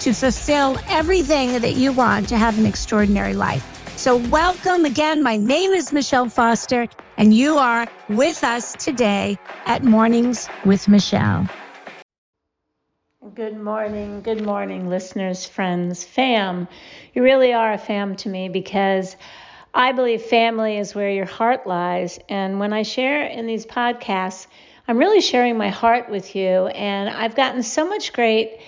to fulfill everything that you want to have an extraordinary life. So, welcome again. My name is Michele Foster, and you are with us today at Mornings with Michele. Good morning, good morning, listeners, friends, fam. You really are a fam to me because I believe family is where your heart lies. And when I share in these podcasts, I'm really sharing my heart with you. And I've gotten so much great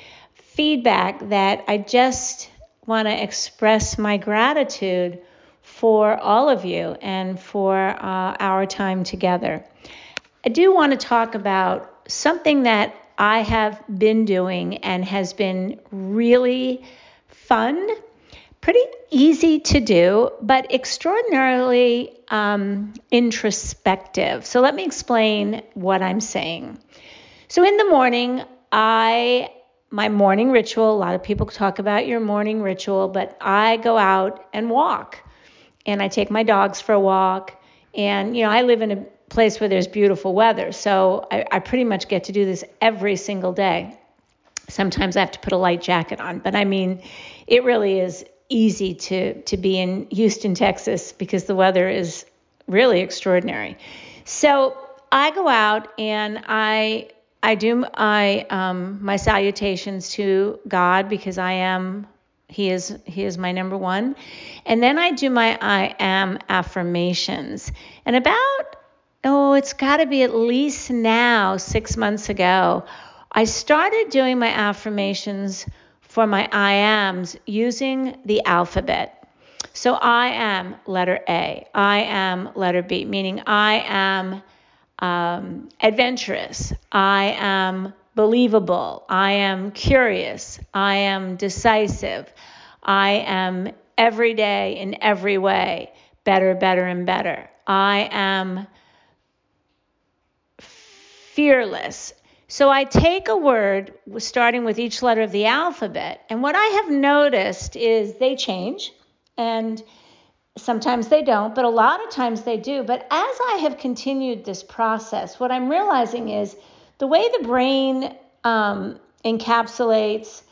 feedback that I just want to express my gratitude for all of you and for uh, our time together. I do want to talk about something that I have been doing and has been really fun, pretty easy to do, but extraordinarily um, introspective. So let me explain what I'm saying. So in the morning, I my morning ritual. A lot of people talk about your morning ritual, but I go out and walk. And I take my dogs for a walk. And, you know, I live in a place where there's beautiful weather. So I, I pretty much get to do this every single day. Sometimes I have to put a light jacket on, but I mean, it really is easy to, to be in Houston, Texas, because the weather is really extraordinary. So I go out and I I do um, my salutations to God because I am he is he is my number one, and then I do my I am affirmations. And about oh it's got to be at least now six months ago, I started doing my affirmations for my I ams using the alphabet. So I am letter A, I am letter B, meaning I am um, adventurous. I am believable. I am curious. I am decisive. I am every day in every way better, better, and better. I am fearless. So I take a word starting with each letter of the alphabet, and what I have noticed is they change. And Sometimes they don't, but a lot of times they do. But as I have continued this process, what I'm realizing is the way the brain um, encapsulates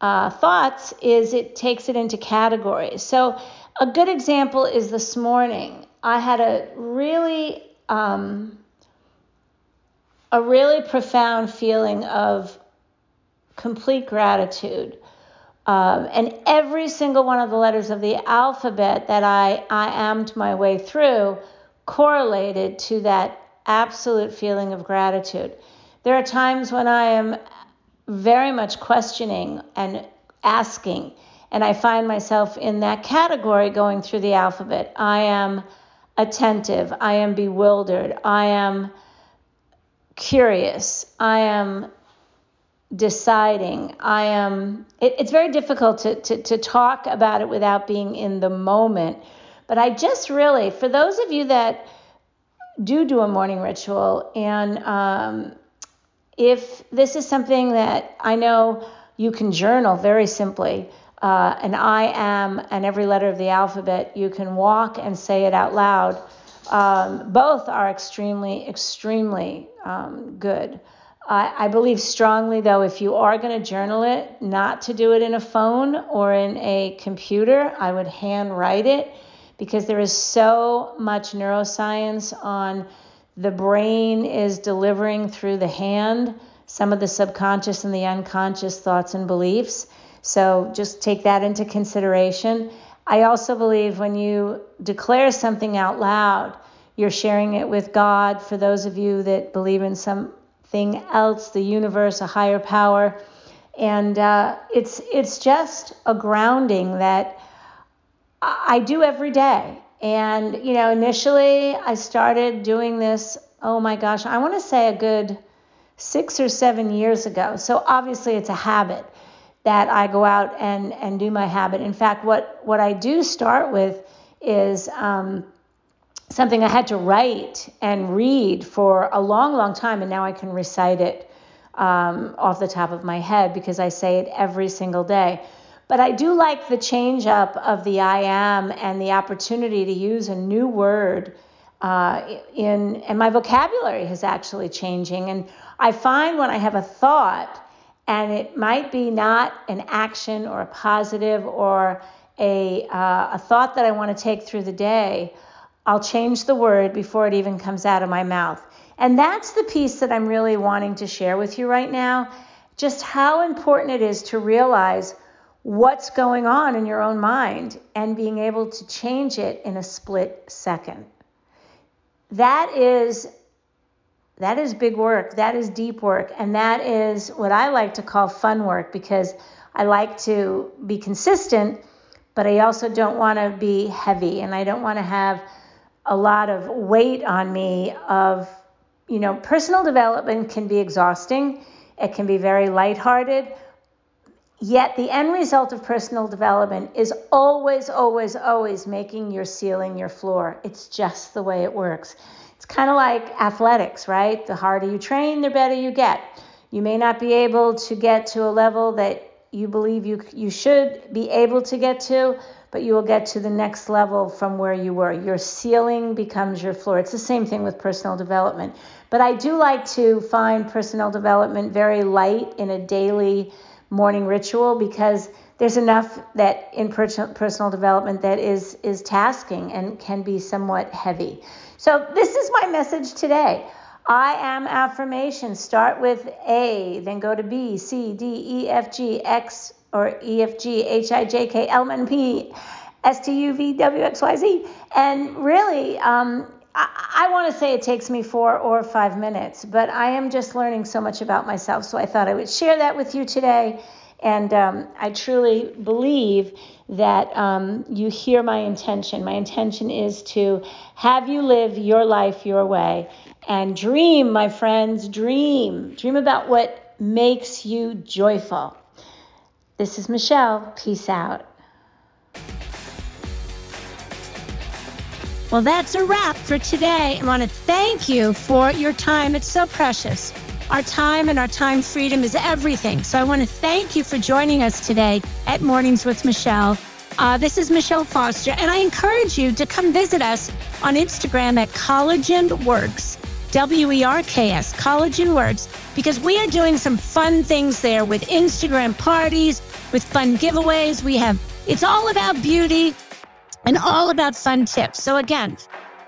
uh, thoughts is it takes it into categories. So, a good example is this morning. I had a really um, a really profound feeling of complete gratitude um, and every single one of the letters of the alphabet that I, I ammed my way through correlated to that absolute feeling of gratitude. There are times when I am very much questioning and asking, and I find myself in that category going through the alphabet. I am attentive, I am bewildered, I am curious, I am deciding. I am. It, it's very difficult to, to to talk about it without being in the moment. But I just really, for those of you that do do a morning ritual, and um, if this is something that I know you can journal very simply. Uh, and I am, and every letter of the alphabet, you can walk and say it out loud. Um, both are extremely, extremely um, good. I, I believe strongly, though, if you are going to journal it, not to do it in a phone or in a computer. I would handwrite it because there is so much neuroscience on the brain is delivering through the hand some of the subconscious and the unconscious thoughts and beliefs. So just take that into consideration. I also believe when you declare something out loud, you're sharing it with God. For those of you that believe in some thing else, the universe, a higher power. And uh, it's it's just a grounding that I do every day. And you know, initially I started doing this. Oh my gosh, I want to say a good six or seven years ago. So obviously it's a habit. that I go out and, and do my habit. In fact, what, what I do start with is um, something I had to write and read for a long, long time, and now I can recite it um, off the top of my head because I say it every single day. But I do like the change up of the I am and the opportunity to use a new word uh, in, and my vocabulary is actually changing. And I find when I have a thought, and it might be not an action or a positive or a, uh, a thought that I want to take through the day, I'll change the word before it even comes out of my mouth. And that's the piece that I'm really wanting to share with you right now. Just how important it is to realize what's going on in your own mind and being able to change it in a split second. That is that is big work. That is deep work. And that is what I like to call fun work because I like to be consistent, but I also don't want to be heavy and I don't want to have a lot of weight on me of, you know, personal development can be exhausting. It can be very lighthearted. Yet the end result of personal development is always, always, always making your ceiling your floor. It's just the way it works. It's kind of like athletics, right? The harder you train, the better you get. You may not be able to get to a level that you believe you, you should be able to get to, but you will get to the next level from where you were. Your ceiling becomes your floor. It's the same thing with personal development. But I do like to find personal development very light in a daily morning ritual because there's enough that in personal development that is is tasking and can be somewhat heavy. So this is my message today. I am affirmation. Start with A, then go to B, C, D, E, F, G, X, or E, F, G, H, I, J, K, L, M, N, P, S, T, U, V, W, X, Y, Z. And really, um, I, I want to say it takes me four or five minutes, but I am just learning so much about myself. So I thought I would share that with you today. And um, I truly believe that um, you hear my intention. My intention is to have you live your life your way and dream, my friends, dream. Dream about what makes you joyful. This is Michele. Peace out. Well, that's a wrap for today. I want to thank you for your time. It's so precious. Our time and our time freedom is everything. So I want to thank you for joining us today at Mornings with Michele. Uh, this is Michele Foster, and I encourage you to come visit us on Instagram at Collagen Werks. W E R K S, Collagen Werks, because we are doing some fun things there with Instagram parties, with fun giveaways. We have, it's all about beauty and all about fun tips. So, again,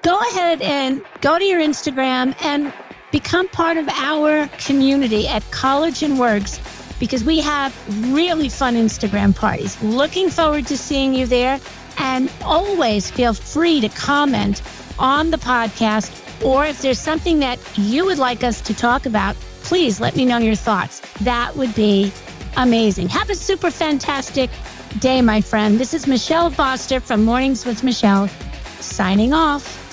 go ahead and go to your Instagram and become part of our community at Collagen Werks because we have really fun Instagram parties. Looking forward to seeing you there. And always feel free to comment on the podcast or if there's something that you would like us to talk about, please let me know your thoughts. That would be amazing. Have a super fantastic day, my friend. This is Michele Foster from Mornings with Michele, signing off.